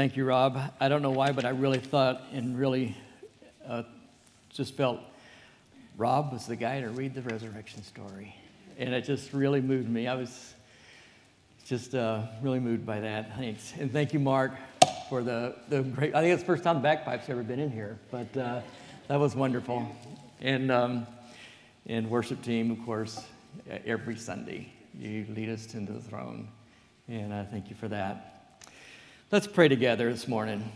Thank you, Rob. I don't know why, but I really thought and really uh, just felt Rob was the guy to read the resurrection story. And it just really moved me. I was just uh, really moved by that. Thanks. And thank you, Mark, for the, the great, I think it's the first time Bagpipes ever been in here, but uh, that was wonderful. And, um, and worship team, of course, every Sunday. You lead us into the throne. And I thank you for that. Let's pray together this morning.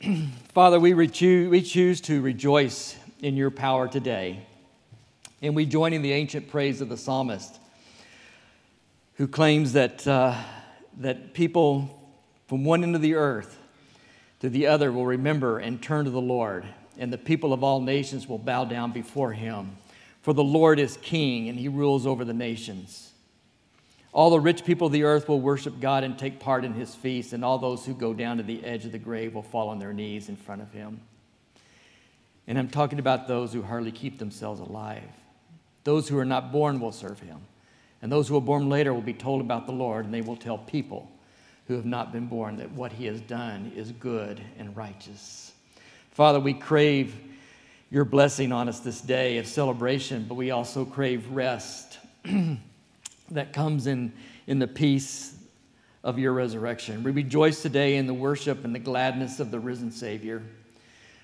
Father, we, re- we choose to rejoice in your power today. And we join in the ancient praise of the psalmist who claims that, uh, that people from one end of the earth to the other will remember and turn to the Lord, and the people of all nations will bow down before him. For the Lord is king, and he rules over the nations. All the rich people of the earth will worship God and take part in his feast, and all those who go down to the edge of the grave will fall on their knees in front of him. And I'm talking about those who hardly keep themselves alive. Those who are not born will serve him. And those who are born later will be told about the Lord, and they will tell people who have not been born that what he has done is good and righteous. Father, we crave your blessing on us this day of celebration, but we also crave rest that comes in, in the peace of your resurrection. We rejoice today in the worship and the gladness of the risen Savior.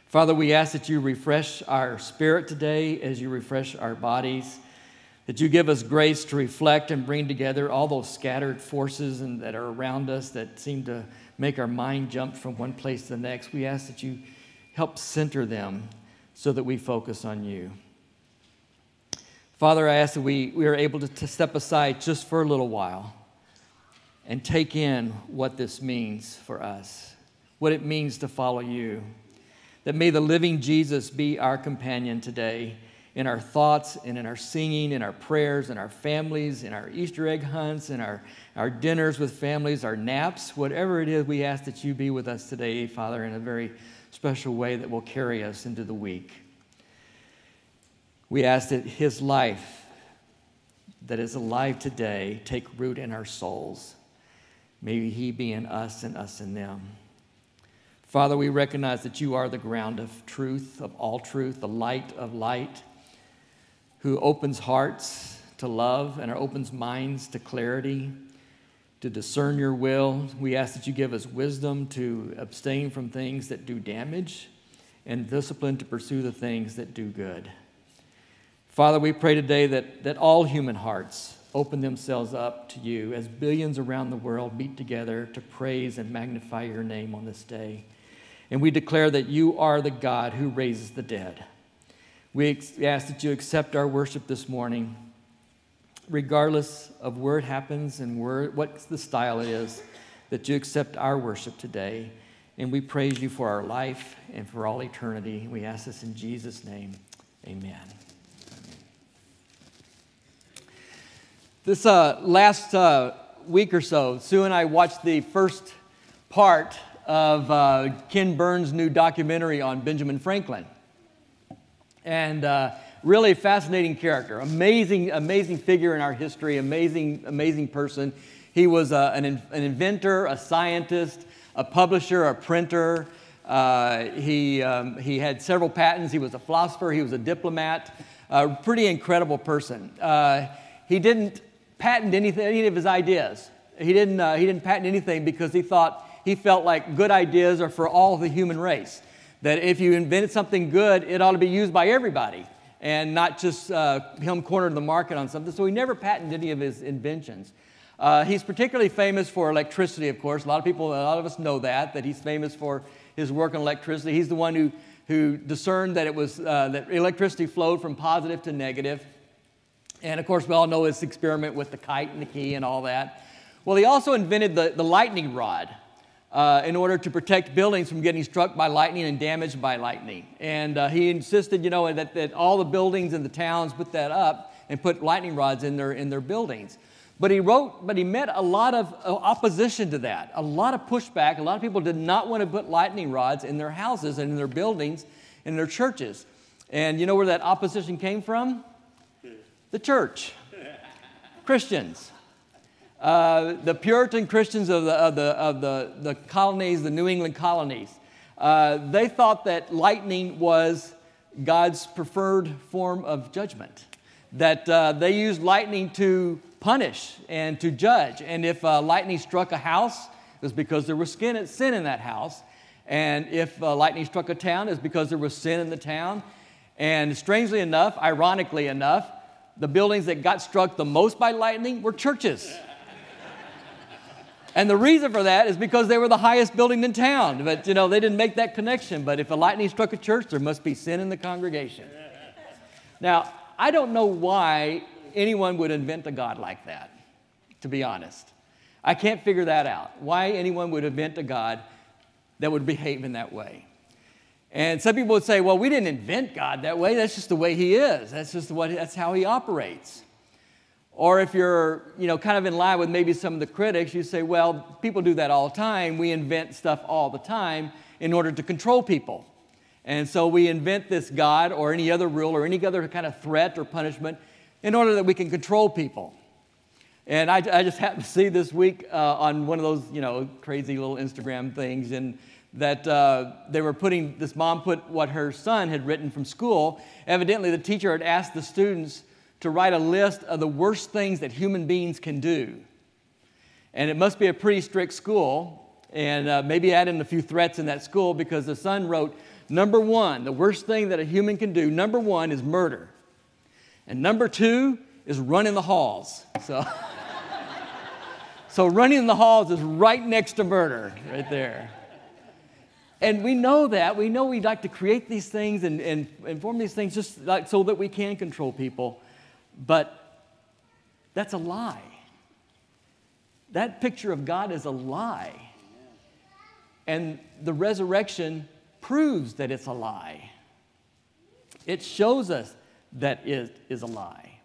Father, we ask that you refresh our spirit today as you refresh our bodies, that you give us grace to reflect and bring together all those scattered forces and, that are around us that seem to make our mind jump from one place to the next. We ask that you help center them so that we focus on you. Father, I ask that we, we are able to, to step aside just for a little while and take in what this means for us, what it means to follow you. That may the living Jesus be our companion today in our thoughts and in our singing, in our prayers, in our families, in our Easter egg hunts, in our, our dinners with families, our naps, whatever it is, we ask that you be with us today, Father, in a very special way that will carry us into the week. We ask that his life that is alive today take root in our souls. May he be in us and us in them. Father, we recognize that you are the ground of truth, of all truth, the light of light, who opens hearts to love and opens minds to clarity to discern your will. We ask that you give us wisdom to abstain from things that do damage and discipline to pursue the things that do good. Father, we pray today that, that all human hearts open themselves up to you as billions around the world meet together to praise and magnify your name on this day. And we declare that you are the God who raises the dead. We ask that you accept our worship this morning regardless of where it happens and where, what the style it is, that you accept our worship today. And we praise you for our life and for all eternity. We ask this in Jesus' name. Amen. This uh, last uh, week or so, Sue and I watched the first part of uh, Ken Burns' new documentary on Benjamin Franklin. And uh, really fascinating character, amazing, amazing figure in our history, amazing, amazing person. He was uh, an, an, inventor, a scientist, a publisher, a printer. Uh, he, um, he had several patents. He was a philosopher. He was a diplomat. A pretty incredible person. Uh, he didn't patent anything, any of his ideas. He didn't, uh, he didn't patent anything because he thought he felt like good ideas are for all the human race. That if you invented something good, it ought to be used by everybody and not just uh, him cornered the market on something. So he never patented any of his inventions. Uh, he's particularly famous for electricity, of course. A lot of people, a lot of us know that, that he's famous for his work on electricity. He's the one who, who discerned that, it was, uh, that electricity flowed from positive to negative. And of course, we all know his experiment with the kite and the key and all that. Well, he also invented the, the lightning rod uh, in order to protect buildings from getting struck by lightning and damaged by lightning. And uh, he insisted, you know, that, that all the buildings in the towns put that up and put lightning rods in their, in their buildings. But he wrote, but he met a lot of uh, opposition to that, a lot of pushback. A lot of people did not want to put lightning rods in their houses and in their buildings and in their churches. And you know where that opposition came from? The church, Christians. Uh, the Puritan Christians of the, of the, of the, the colonies, the New England colonies, uh, they thought that lightning was God's preferred form of judgment, that uh, they used lightning to punish and to judge. And if uh, lightning struck a house, it was because there was sin in that house. And if uh, lightning struck a town, it was because there was sin in the town. And strangely enough, ironically enough, the buildings that got struck the most by lightning were churches. And the reason for that is because they were the highest building in town. But, you know, they didn't make that connection. But if a lightning struck a church, there must be sin in the congregation. Now, I don't know why anyone would invent a God like that, to be honest. I can't figure that out. Why anyone would invent a God that would behave in that way. And some people would say, well, we didn't invent God that way. That's just the way He is. That's just what, that's how He operates. Or if you're, you know, kind of in line with maybe some of the critics, you say, well, people do that all the time. We invent stuff all the time in order to control people. And so we invent this God or any other rule or any other kind of threat or punishment in order that we can control people. And I, I just happened to see this week uh, on one of those, you know, crazy little Instagram things, and that uh, they were putting, this mom put what her son had written from school. Evidently, the teacher had asked the students to write a list of the worst things that human beings can do. And it must be a pretty strict school, and uh, maybe add in a few threats in that school because the son wrote, Number one, the worst thing that a human can do, number one is murder. And number two is run in the halls. So, so running in the halls is right next to murder, right there. And we know that. We know we like to create these things and, and, and form these things just like so that we can control people. But that's a lie. That picture of God is a lie. And the resurrection proves that it's a lie. It shows us that it is a lie.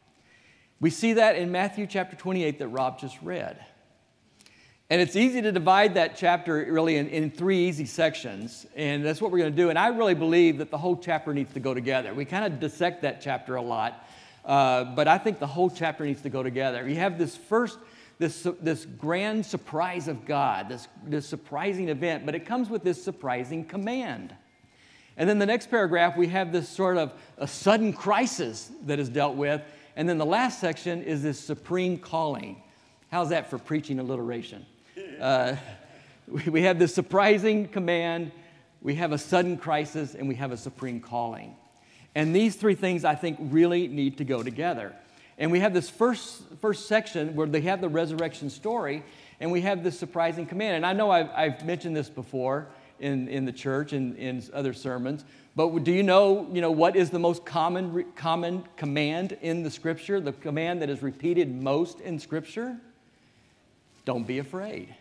We see that in Matthew chapter 28 that Rob just read. And it's easy to divide that chapter really in, in three easy sections, and that's what we're going to do. And I really believe that the whole chapter needs to go together. We kind of dissect that chapter a lot, uh, but I think the whole chapter needs to go together. You have this first, this, this grand surprise of God, this, this surprising event, but it comes with this surprising command. And then the next paragraph, we have this sort of a sudden crisis that is dealt with. And then the last section is this supreme calling. How's that for preaching alliteration? Uh, we have this surprising command, we have a sudden crisis, and we have a supreme calling. And these three things, I think, really need to go together. And we have this first, first section where they have the resurrection story, and we have this surprising command. And I know I've, I've mentioned this before, in, in the church and in other sermons. But do you know, you know what is the most common, common command in the scripture? The command that is repeated most in scripture? Don't be afraid.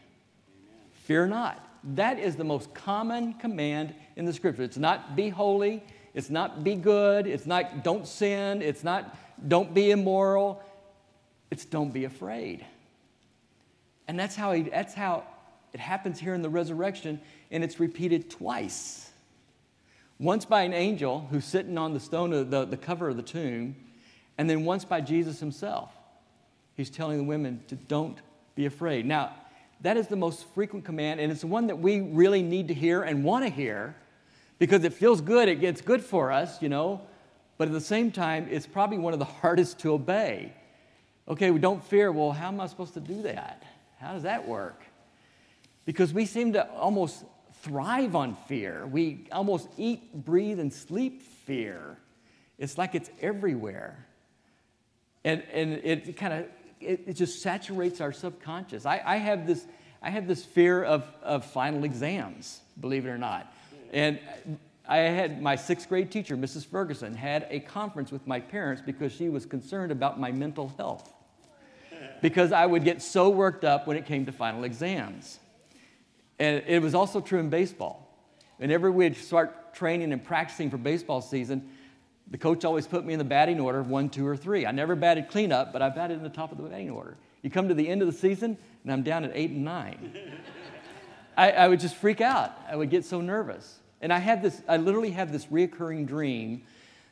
Fear not. That is the most common command in the scripture. It's not be holy, it's not be good, it's not don't sin, it's not don't be immoral. It's don't be afraid. And that's how, he, that's how it happens here in the resurrection and it's repeated twice. Once by an angel who's sitting on the stone of the, the cover of the tomb, and then once by Jesus himself. He's telling the women to don't be afraid. Now, that is the most frequent command, and it's the one that we really need to hear and want to hear because it feels good, it gets good for us, you know, but at the same time, it's probably one of the hardest to obey. Okay, we don't fear. Well, how am I supposed to do that? How does that work? Because we seem to almost thrive on fear. We almost eat, breathe, and sleep fear. It's like it's everywhere. And, and it kind of it, it, just saturates our subconscious. I, I, have this, I have this fear of, of final exams, believe it or not. And I had my sixth grade teacher, Mrs. Ferguson, had a conference with my parents because she was concerned about my mental health. Because I would get so worked up when it came to final exams. And it was also true in baseball. Whenever we'd start training and practicing for baseball season, the coach always put me in the batting order one, two, or three. I never batted cleanup, but I batted in the top of the batting order. You come to the end of the season, and I'm down at eight and nine. I, I, would just freak out. I would get so nervous. And I had this, I literally had this reoccurring dream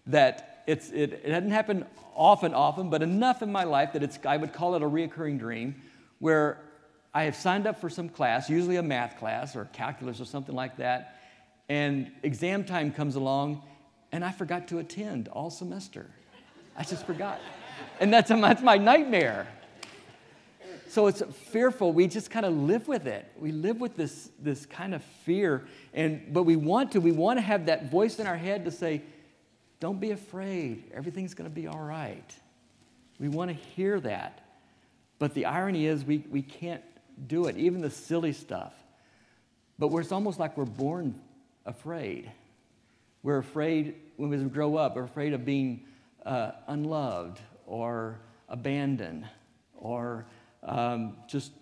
that it's, it, it hadn't happened often, often, but enough in my life that it's, I would call it a reoccurring dream where I have signed up for some class, usually a math class or calculus or something like that, and exam time comes along, and I forgot to attend all semester. I just forgot. And that's, that's my nightmare. So it's fearful. We just kind of live with it. We live with this, this kind of fear. And, but we want to. We want to have that voice in our head to say, don't be afraid. Everything's going to be all right. We want to hear that. But the irony is, we, we can't do it, even the silly stuff. But it's almost like we're born afraid. We're afraid when we grow up, we're afraid of being uh, unloved or abandoned or um, just,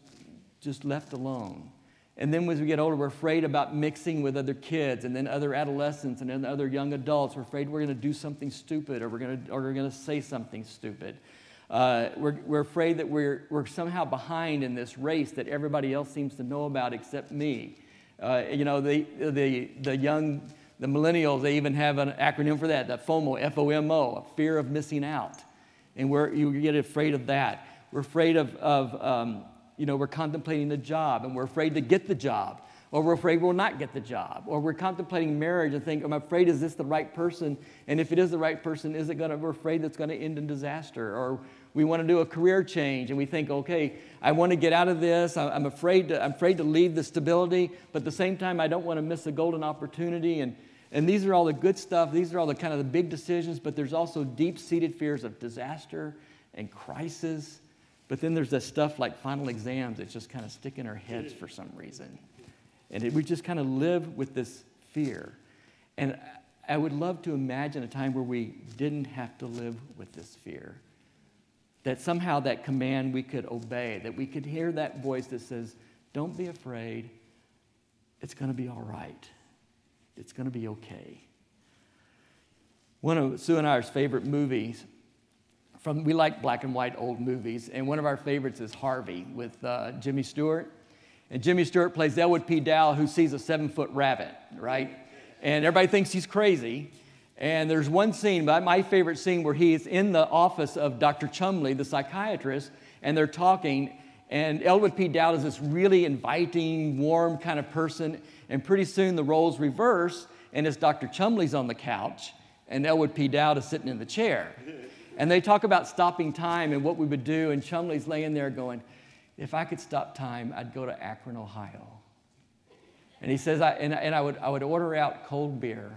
just left alone. And then as we get older, we're afraid about mixing with other kids and then other adolescents and then other young adults. We're afraid we're going to do something stupid or we're going to, or we're going to say something stupid. Uh, we're, we're afraid that we're, we're somehow behind in this race that everybody else seems to know about except me. Uh, you know, the, the, the young, the millennials, they even have an acronym for that, that FOMO, F-O-M-O, fear of missing out. And we're, you get afraid of that. We're afraid of, of um, you know, we're contemplating a job and we're afraid to get the job. Or we're afraid we'll not get the job. Or we're contemplating marriage and think, I'm afraid, is this the right person? And if it is the right person, is it going to, we're afraid it's going to end in disaster. Or we want to do a career change and we think, okay, I want to get out of this. I'm afraid to, I'm afraid to leave the stability, but at the same time, I don't want to miss a golden opportunity. And, and these are all the good stuff. These are all the kind of the big decisions, but there's also deep seated fears of disaster and crisis but then there's that stuff like final exams that just kind of stick in our heads for some reason. And it, we just kind of live with this fear. And I would love to imagine a time where we didn't have to live with this fear. That somehow that command we could obey, that we could hear that voice that says, Don't be afraid. It's going to be all right. It's going to be okay. One of Sue and I's favorite movies from we like black and white old movies, and one of our favorites is Harvey with uh, Jimmy Stewart. And Jimmy Stewart plays Elwood P. Dowd, who sees a seven foot rabbit, right? And everybody thinks he's crazy. And there's one scene, my favorite scene, where he's in the office of Dr. Chumley, the psychiatrist, and they're talking. And Elwood P. Dowd is this really inviting, warm kind of person. And pretty soon the roles reverse, and it's Dr. Chumley's on the couch, and Elwood P. Dowd is sitting in the chair. And they talk about stopping time and what we would do. And Chumley's laying there going, if I could stop time, I'd go to Akron, Ohio. And he says, I, and, and I, would, I would order out cold beer.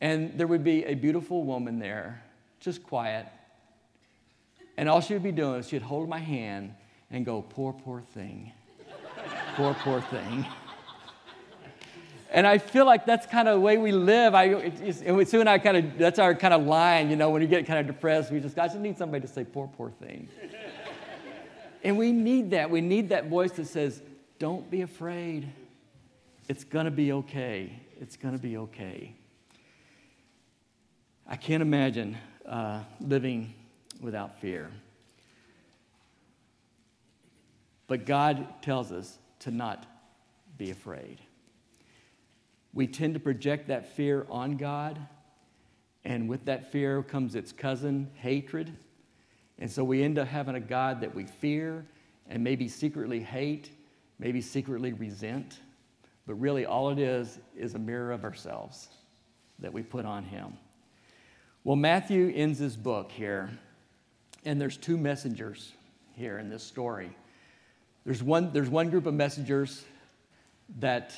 And there would be a beautiful woman there, just quiet. And all she would be doing is she'd hold my hand and go, poor, poor thing. poor, poor thing. And I feel like that's kind of the way we live. I, it's, it's, Sue and I kind of, that's our kind of line, you know, when you get kind of depressed, we just, I just need somebody to say, poor, poor thing. and we need that. We need that voice that says, don't be afraid. It's going to be okay. It's going to be okay. I can't imagine uh, living without fear. But God tells us to not be afraid we tend to project that fear on God, and with that fear comes its cousin, hatred. And so we end up having a God that we fear and maybe secretly hate, maybe secretly resent. But really, all it is is a mirror of ourselves that we put on Him. Well, Matthew ends his book here, and there's two messengers here in this story. There's one, there's one group of messengers that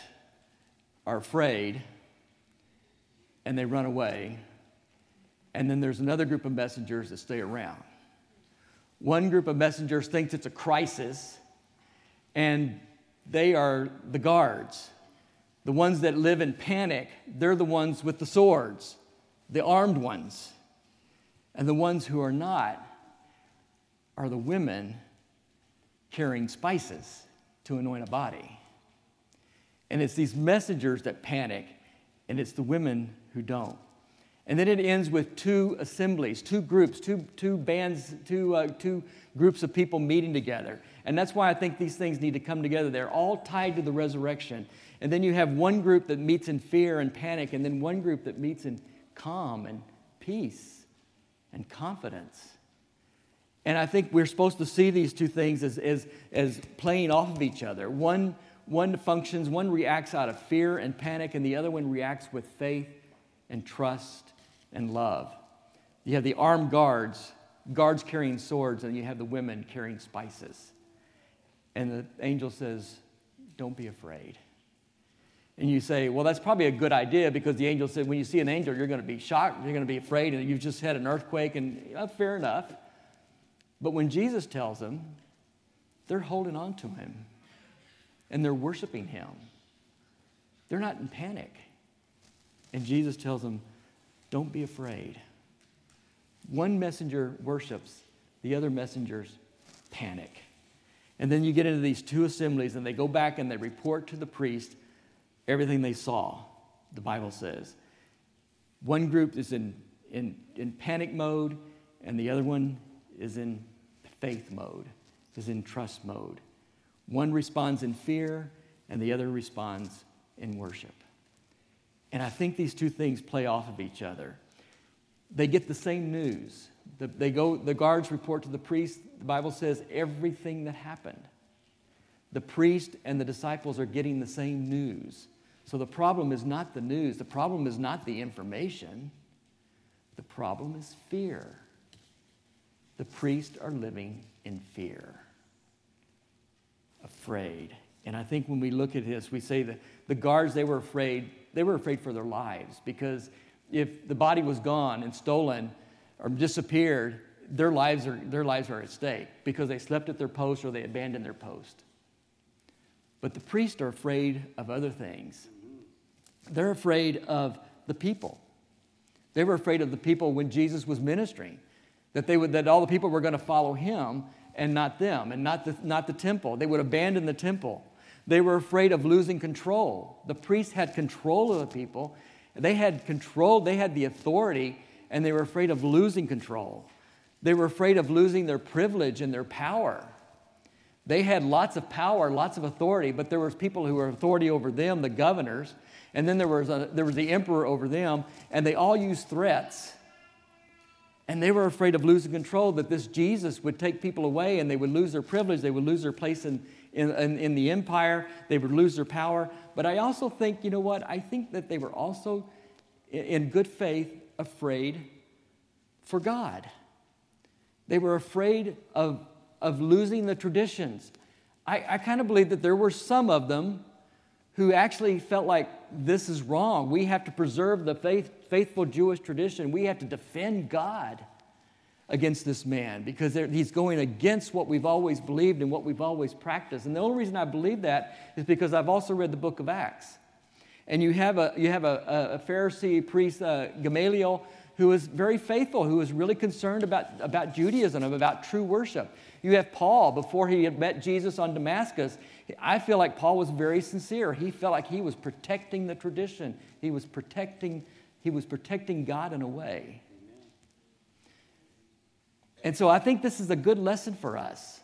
are afraid and they run away. And then there's another group of messengers that stay around. One group of messengers thinks it's a crisis and they are the guards. The ones that live in panic, they're the ones with the swords, the armed ones. And the ones who are not are the women carrying spices to anoint a body. And it's these messengers that panic, and it's the women who don't. And then it ends with two assemblies, two groups, two, two bands, two, uh, two groups of people meeting together. And that's why I think these things need to come together. They're all tied to the resurrection. And then you have one group that meets in fear and panic, and then one group that meets in calm and peace and confidence. And I think we're supposed to see these two things as, as, as playing off of each other. One, one functions, one reacts out of fear and panic, and the other one reacts with faith and trust and love. You have the armed guards, guards carrying swords, and you have the women carrying spices. And the angel says, Don't be afraid. And you say, Well, that's probably a good idea because the angel said, When you see an angel, you're going to be shocked, you're going to be afraid, and you've just had an earthquake, and you fair enough. But when Jesus tells them, they're holding on to him and they're worshiping him. They're not in panic. And Jesus tells them, Don't be afraid. One messenger worships, the other messengers panic. And then you get into these two assemblies, and they go back and they report to the priest everything they saw, the Bible says. One group is in, in, in panic mode, and the other one is in faith mode, is in trust mode. One responds in fear, and the other responds in worship. And I think these two things play off of each other. They get the same news. The, they go, the guards report to the priest. The Bible says everything that happened. The priest and the disciples are getting the same news. So the problem is not the news, the problem is not the information, the problem is fear. The priests are living in fear, afraid. And I think when we look at this, we say that the guards, they were afraid. They were afraid for their lives because if the body was gone and stolen or disappeared, their lives are, their lives are at stake because they slept at their post or they abandoned their post. But the priests are afraid of other things. They're afraid of the people. They were afraid of the people when Jesus was ministering that, they would, that all the people were going to follow him and not them, and not the, not the temple. They would abandon the temple. They were afraid of losing control. The priests had control of the people. They had control, they had the authority, and they were afraid of losing control. They were afraid of losing their privilege and their power. They had lots of power, lots of authority, but there was people who were authority over them, the governors, and then there was, a, there was the emperor over them, and they all used threats and they were afraid of losing control, that this Jesus would take people away and they would lose their privilege, they would lose their place in, in, in, in, the empire, they would lose their power. But I also think, you know what? I think that they were also, in good faith, afraid for God. They were afraid of, of losing the traditions. I, I kind of believe that there were some of them who actually felt like this is wrong. We have to preserve the faith, faithful Jewish tradition. We have to defend God against this man because he's going against what we've always believed and what we've always practiced. And the only reason I believe that is because I've also read the book of Acts. And you have a, you have a, a Pharisee priest, uh, Gamaliel, who is very faithful, who is really concerned about, about Judaism, about true worship. You have Paul, before he had met Jesus on Damascus, I feel like Paul was very sincere. He felt like he was protecting the tradition. He was protecting, he was protecting God in a way. And so I think this is a good lesson for us.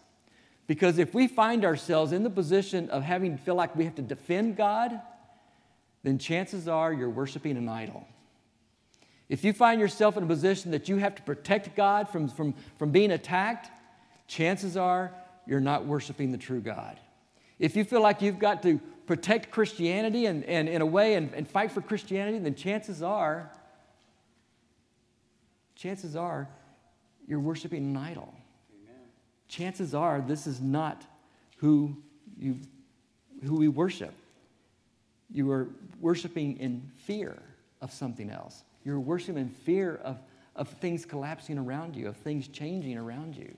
Because if we find ourselves in the position of having to feel like we have to defend God, then chances are you're worshiping an idol. If you find yourself in a position that you have to protect God from, from, from being attacked, chances are you're not worshiping the true God. If you feel like you've got to protect Christianity and, and in a way and, and fight for Christianity, then chances are, chances are, you're worshiping an idol. Amen. Chances are this is not who you who we worship. You are worshiping in fear of something else. You're worshiping in fear of, of things collapsing around you, of things changing around you.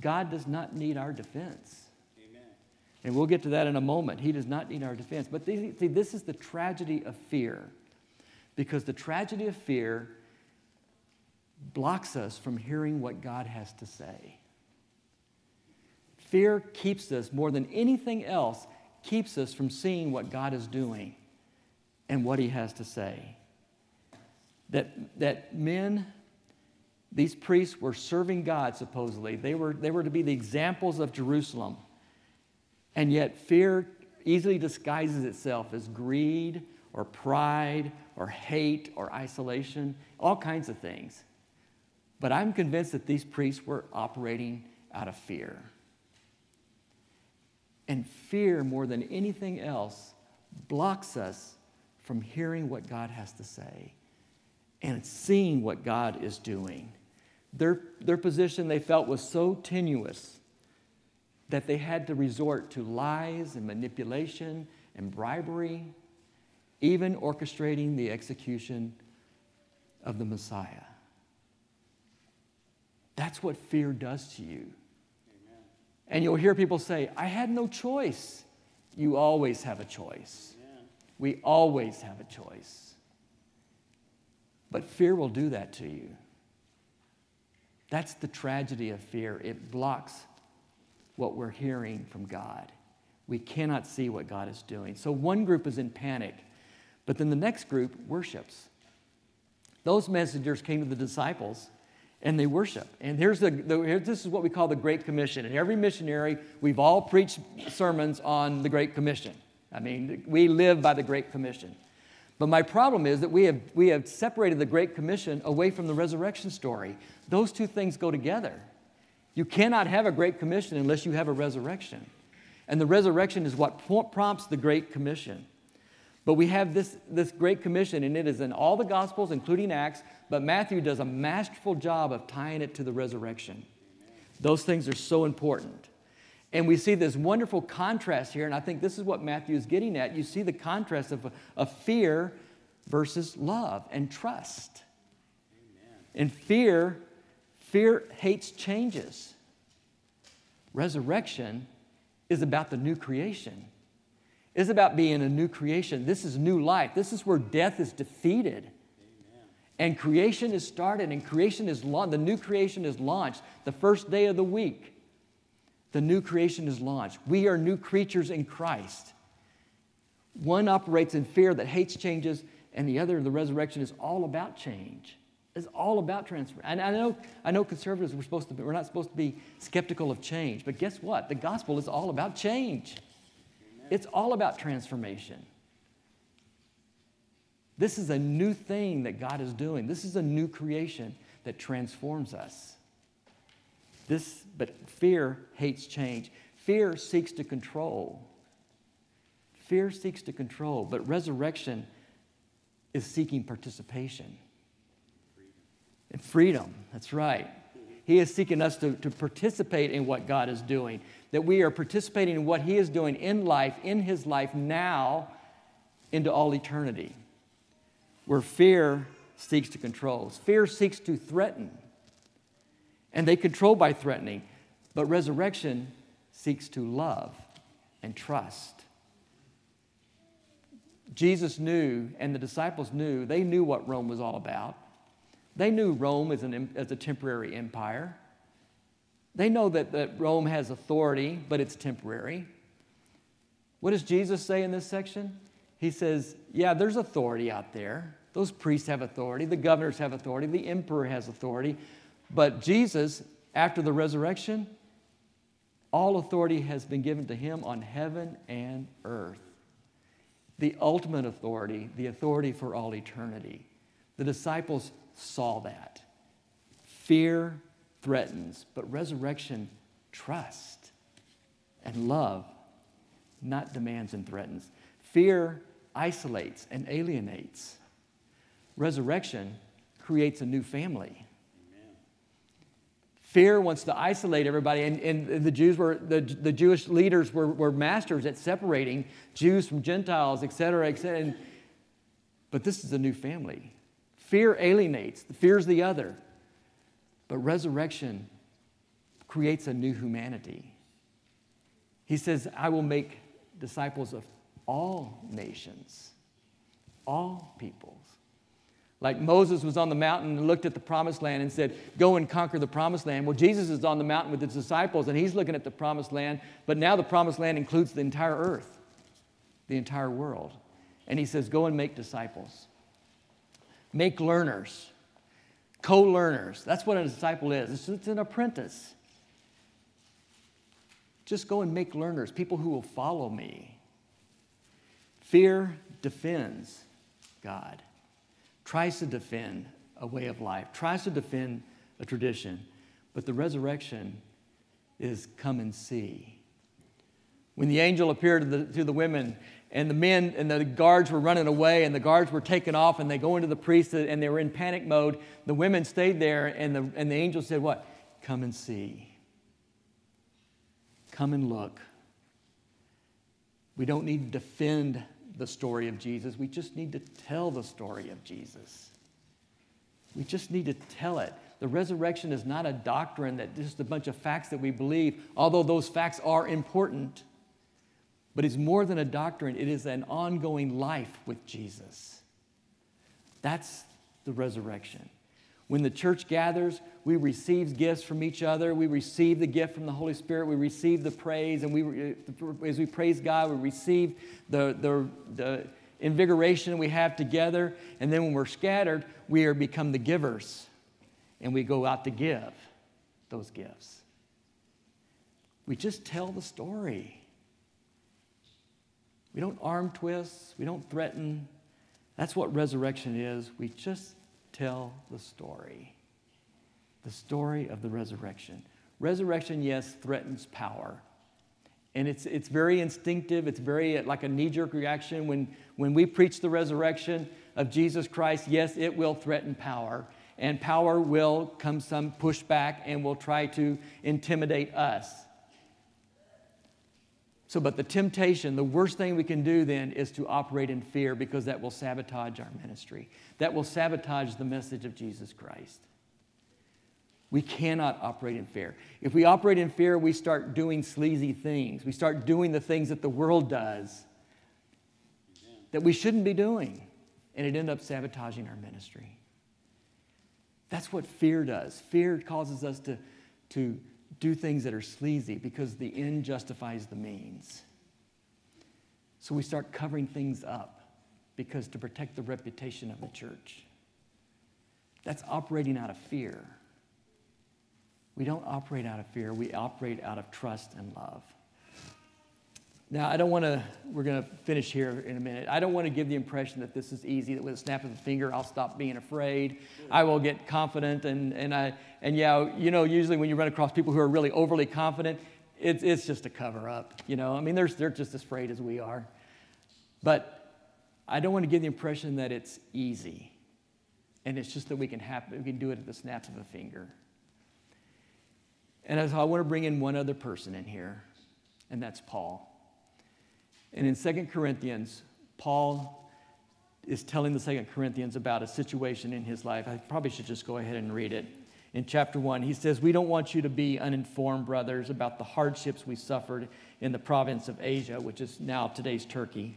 God does not need our defense. Amen. And we'll get to that in a moment. He does not need our defense. But see, this is the tragedy of fear. Because the tragedy of fear blocks us from hearing what God has to say. Fear keeps us, more than anything else, keeps us from seeing what God is doing and what He has to say. That, that men, these priests were serving God, supposedly. They were, they were to be the examples of Jerusalem. And yet, fear easily disguises itself as greed or pride or hate or isolation, all kinds of things. But I'm convinced that these priests were operating out of fear. And fear, more than anything else, blocks us from hearing what God has to say and seeing what God is doing. Their, their position they felt was so tenuous that they had to resort to lies and manipulation and bribery, even orchestrating the execution of the Messiah. That's what fear does to you. Amen. And you'll hear people say, I had no choice. You always have a choice. Amen. We always have a choice. But fear will do that to you. That's the tragedy of fear. It blocks what we're hearing from God. We cannot see what God is doing. So one group is in panic, but then the next group worships. Those messengers came to the disciples and they worship. And here's the, the here, this is what we call the Great Commission. And every missionary, we've all preached sermons on the Great Commission. I mean, we live by the Great Commission. But my problem is that we have, we have separated the Great Commission away from the resurrection story. Those two things go together. You cannot have a Great Commission unless you have a resurrection. And the resurrection is what prompts the Great Commission. But we have this, this Great Commission, and it is in all the Gospels, including Acts, but Matthew does a masterful job of tying it to the resurrection. Those things are so important. And we see this wonderful contrast here, and I think this is what Matthew is getting at. You see the contrast of, of fear versus love and trust. Amen. And fear, fear hates changes. Resurrection is about the new creation is about being a new creation. This is new life. This is where death is defeated. Amen. And creation is started, and creation is launched. The new creation is launched the first day of the week. The new creation is launched. We are new creatures in Christ. One operates in fear that hates changes, and the other, the resurrection, is all about change. It's all about transfer. And I know, I know conservatives we're supposed to be, we're not supposed to be skeptical of change, but guess what? The gospel is all about change. It's all about transformation. This is a new thing that God is doing. This is a new creation that transforms us. This, but fear hates change. Fear seeks to control. Fear seeks to control, but resurrection is seeking participation. And freedom, that's right. He is seeking us to, to participate in what God is doing that we are participating in what He is doing in life, in His life now, into all eternity. Where fear seeks to control, fear seeks to threaten, and they control by threatening, but resurrection seeks to love and trust. Jesus knew, and the disciples knew, they knew what Rome was all about. They knew Rome as, an, as a temporary empire. They know that, that Rome has authority, but it's temporary. What does Jesus say in this section? He says, Yeah, there's authority out there. Those priests have authority, the governors have authority, the emperor has authority. But Jesus, after the resurrection, all authority has been given to him on heaven and earth. The ultimate authority, the authority for all eternity. The disciples saw that. Fear threatens, but resurrection trust and love, not demands and threatens. Fear isolates and alienates. Resurrection creates a new family. Fear wants to isolate everybody, and, and the Jews were the, the Jewish leaders were, were masters at separating Jews from Gentiles, et cetera, et cetera. And, but this is a new family. Fear alienates, fear's the other. But resurrection creates a new humanity. He says, I will make disciples of all nations, all peoples. Like Moses was on the mountain and looked at the promised land and said, Go and conquer the promised land. Well, Jesus is on the mountain with his disciples and he's looking at the promised land, but now the promised land includes the entire earth, the entire world. And he says, Go and make disciples, make learners co learners. That's what a disciple is it's an apprentice. Just go and make learners, people who will follow me. Fear defends God, tries to defend a way of life, tries to defend a tradition. But the resurrection is come and see. When the angel appeared to the, to the women, and the men and the guards were running away, and the guards were taken off, and they go into the priesthood, and they were in panic mode, the women stayed there, and the, and the angel said, What? Come and see. Come and look. We don't need to defend the story of Jesus. We just need to tell the story of Jesus. We just need to tell it. The resurrection is not a doctrine that just a bunch of facts that we believe, although those facts are important. But it's more than a doctrine, it is an ongoing life with Jesus. That's the resurrection. When the church gathers, we receive gifts from each other. We receive the gift from the Holy Spirit. We receive the praise, and we, uh, as we praise God, we receive the, the, the invigoration we have together. And then when we're scattered, we are become the givers, and we go out to give those gifts. We just tell the story. We don't arm twist. We don't threaten. That's what resurrection is. We just tell the story the story of the resurrection. Resurrection, yes, threatens power. And it's, it's very instinctive. It's very uh, like a knee jerk reaction. When, when we preach the resurrection of Jesus Christ, yes, it will threaten power. And power will come some pushback and will try to intimidate us. So, but the temptation, the worst thing we can do then is to operate in fear because that will sabotage our ministry. That will sabotage the message of Jesus Christ. We cannot operate in fear. If we operate in fear, we start doing sleazy things. We start doing the things that the world does that we shouldn't be doing, and it ends up sabotaging our ministry. That's what fear does. Fear causes us to, to do things that are sleazy because the end justifies the means. So we start covering things up because to protect the reputation of the church. That's operating out of fear. We don't operate out of fear, we operate out of trust and love. Now, I don't want to, we're going to finish here in a minute. I don't want to give the impression that this is easy, that with a snap of a finger, I'll stop being afraid. I will get confident. And, and, I, and yeah, you know, usually when you run across people who are really overly confident, it's, it's just a cover up. You know, I mean, they're, they're just as afraid as we are. But I don't want to give the impression that it's easy. And it's just that we can, have, we can do it at the snap of a finger. And I want to bring in one other person in here, and that's Paul. And in Second Corinthians, Paul is telling the Second Corinthians about a situation in his life. I probably should just go ahead and read it. In chapter 1, he says, We don't want you to be uninformed, brothers, about the hardships we suffered in the province of Asia, which is now today's Turkey.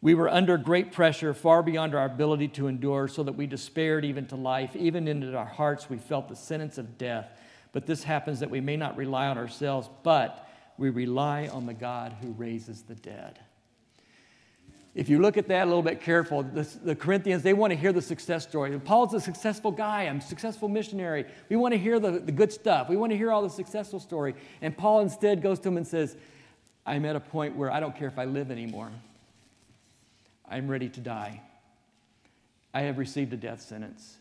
We were under great pressure, far beyond our ability to endure, so that we despaired even to life. Even into our hearts, we felt the sentence of death. But this happens that we may not rely on ourselves, but we rely on the God who raises the dead. If you look at that a little bit careful, the, the, Corinthians, they want to hear the success story. Paul's a successful guy, I'm a successful missionary. We want to hear the, the good stuff. We want to hear all the successful story. And Paul instead goes to him and says, I'm at a point where I don't care if I live anymore. I'm ready to die. I have received a death sentence.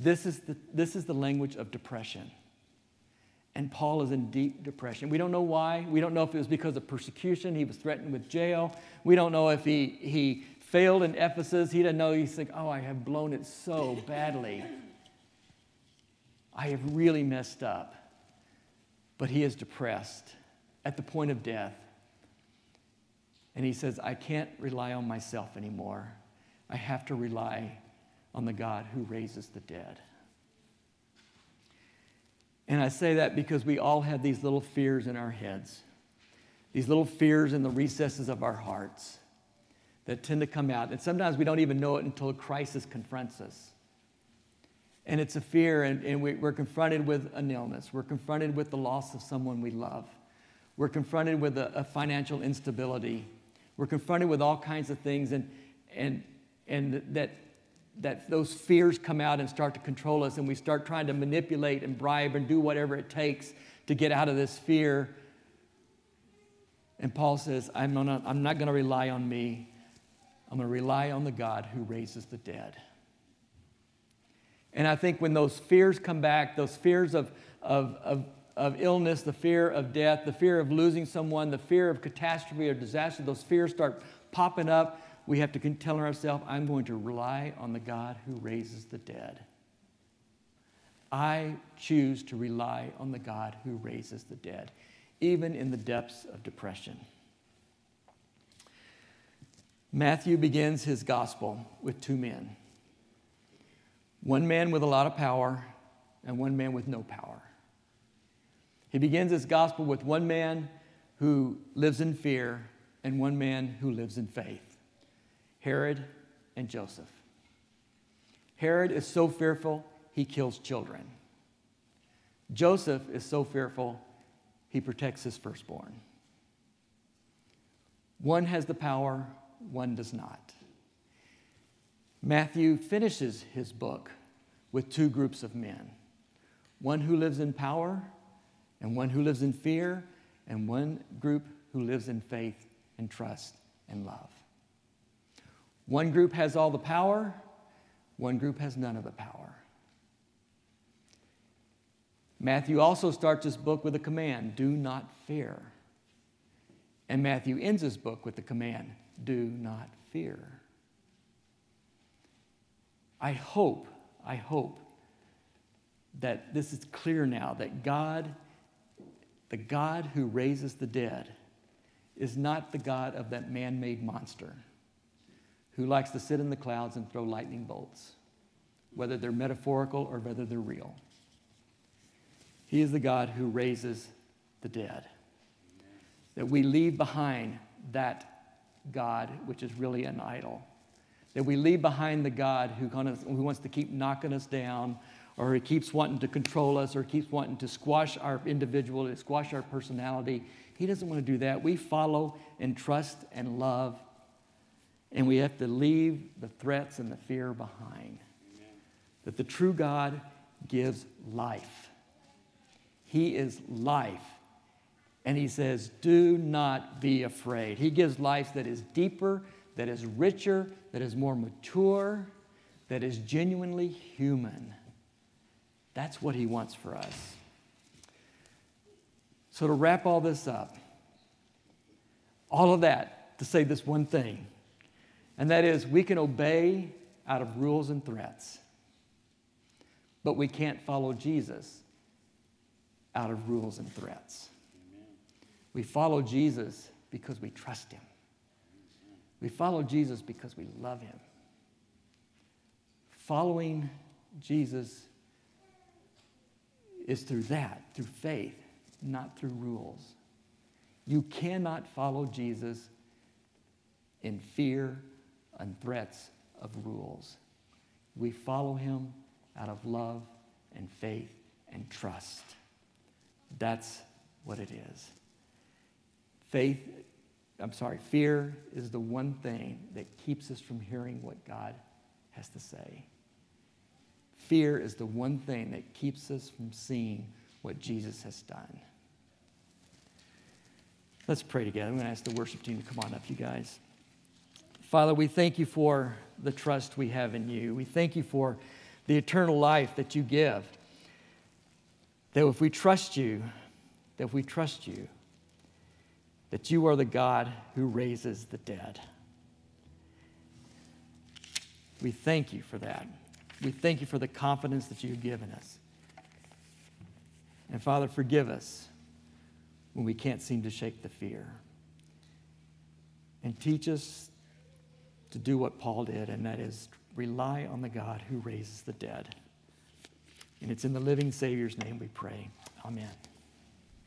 This is the, this is the language of depression. And Paul is in deep depression. We don't know why. We don't know if it was because of persecution. He was threatened with jail. We don't know if he, he failed in Ephesus. He didn't know. He's like, oh, I have blown it so badly. I have really messed up. But he is depressed at the point of death. And he says, I can't rely on myself anymore. I have to rely on the God who raises the dead. And I say that because we all have these little fears in our heads, these little fears in the recesses of our hearts that tend to come out. And sometimes we don't even know it until a crisis confronts us. And it's a fear, and, and we, we're confronted with an illness. We're confronted with the loss of someone we love. We're confronted with a, a financial instability. We're confronted with all kinds of things, and, and, and that that those fears come out and start to control us, and we start trying to manipulate and bribe and do whatever it takes to get out of this fear. And Paul says, I'm not, I'm not going to rely on me. I'm going to rely on the God who raises the dead. And I think when those fears come back, those fears of, of, of, of illness, the fear of death, the fear of losing someone, the fear of catastrophe or disaster, those fears start popping up. We have to tell ourselves, I'm going to rely on the God who raises the dead. I choose to rely on the God who raises the dead, even in the depths of depression. Matthew begins his gospel with two men one man with a lot of power and one man with no power. He begins his gospel with one man who lives in fear and one man who lives in faith Herod and Joseph. Herod is so fearful, he kills children. Joseph is so fearful, he protects his firstborn. One has the power, one does not. Matthew finishes his book with two groups of men one who lives in power, and one who lives in fear, and one group who lives in faith and trust and love. One group has all the power, one group has none of the power. Matthew also starts his book with a command do not fear. And Matthew ends his book with the command do not fear. I hope, I hope that this is clear now that God, the God who raises the dead, is not the God of that man made monster who likes to sit in the clouds and throw lightning bolts, whether they're metaphorical or whether they're real. He is the God who raises the dead. That we leave behind that God, which is really an idol. That we leave behind the God who, kind of, who wants to keep knocking us down, or he keeps wanting to control us, or keeps wanting to squash our individuality, squash our personality. He doesn't want to do that. We follow and trust and love, and we have to leave the threats and the fear behind. Amen. That the true God gives life. He is life. And he says, Do not be afraid. He gives life that is deeper, that is richer, that is more mature, that is genuinely human. That's what he wants for us. So, to wrap all this up, all of that to say this one thing, and that is we can obey out of rules and threats, but we can't follow Jesus out of rules and threats. Amen. We follow Jesus because we trust him. We follow Jesus because we love him. Following Jesus is through that, through faith, not through rules. You cannot follow Jesus in fear and threats of rules. We follow him out of love and faith and trust. That's what it is. Faith, I'm sorry, fear is the one thing that keeps us from hearing what God has to say. Fear is the one thing that keeps us from seeing what Jesus has done. Let's pray together. I'm going to ask the worship team to come on up, you guys. Father, we thank you for the trust we have in you. We thank you for the eternal life that you give. That if we trust you, that we trust you, that you are the God who raises the dead. We thank you for that. We thank you for the confidence that you've given us. And Father, forgive us when we can't seem to shake the fear. And teach us to do what Paul did, and that is rely on the God who raises the dead. And it's in the living Savior's name we pray. Amen.